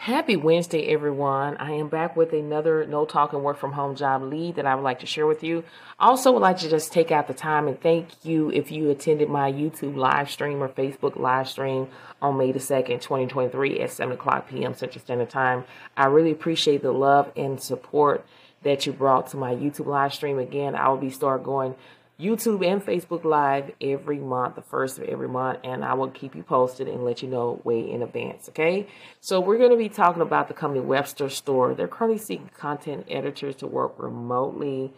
Happy Wednesday, everyone. I am back with another no talking work from home job lead that I would like to share with you. Also would like to just take out the time and thank you if you attended my YouTube live stream or Facebook live stream on May the 2nd, 2023 at 7 o'clock p.m. Central Standard Time. I really appreciate the love and support that you brought to my YouTube live stream. Again, I will be start going YouTube and Facebook Live every month, the first of every month, and I will keep you posted and let you know way in advance. Okay, so we're going to be talking about the company Webstaurant Store. They're currently seeking content editors to work remotely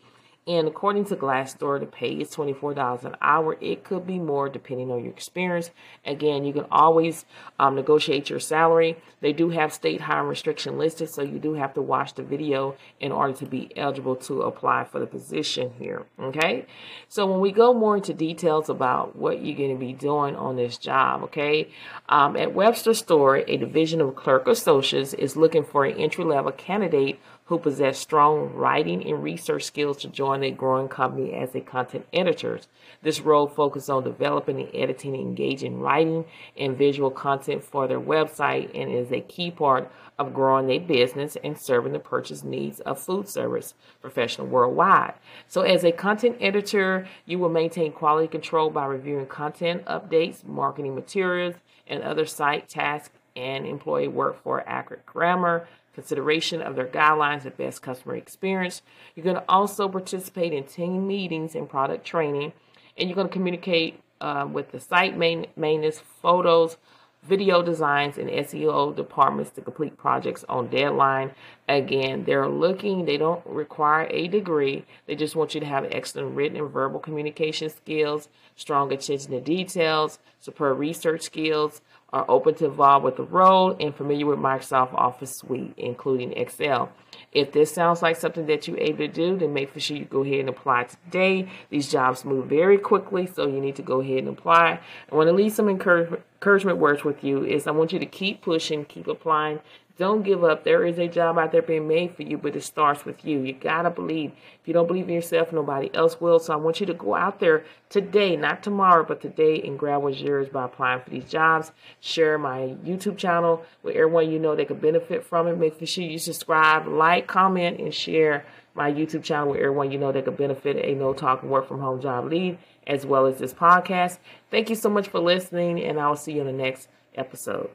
and according to Glassdoor, the pay is $24 an hour. It could be more depending on your experience. Again, you can always um, negotiate your salary. They do have state hiring restriction listed, so you do have to watch the video in order to be eligible to apply for the position here. Okay, so when we go more into details about what you're going to be doing on this job, okay, um, at Webstaurant Store, a division of Clark Associates is looking for an entry level candidate who possess strong writing and research skills to join a growing company as a content editor. This role focuses on developing and editing engaging writing and visual content for their website and is a key part of growing a business and serving the purchase needs of food service professionals worldwide. So as a content editor, you will maintain quality control by reviewing content updates, marketing materials, and other site tasks and employee work for accurate grammar, consideration of their guidelines and best customer experience. You're going to also participate in team meetings and product training, and you're going to communicate uh, with the site main, maintenance, photos, video designs, and SEO departments to complete projects on deadline. Again, they're looking, they don't require a degree. They just want you to have excellent written and verbal communication skills, strong attention to details, superb research skills, are open to involve with the role and familiar with Microsoft Office Suite, including Excel. If this sounds like something that you're able to do, then make for sure you go ahead and apply today. These jobs move very quickly, so you need to go ahead and apply. I want to leave some encouragement words with you is I want you to keep pushing, keep applying, don't give up. There is a job out there being made for you, but it starts with you. You got to believe. If you don't believe in yourself, nobody else will. So I want you to go out there today, not tomorrow, but today and grab what's yours by applying for these jobs. Share my YouTube channel with everyone you know that could benefit from it. Make sure you subscribe, like, comment, and share my YouTube channel with everyone you know that could benefit a no talk work from home job lead, as well as this podcast. Thank you so much for listening, and I will see you in the next episode.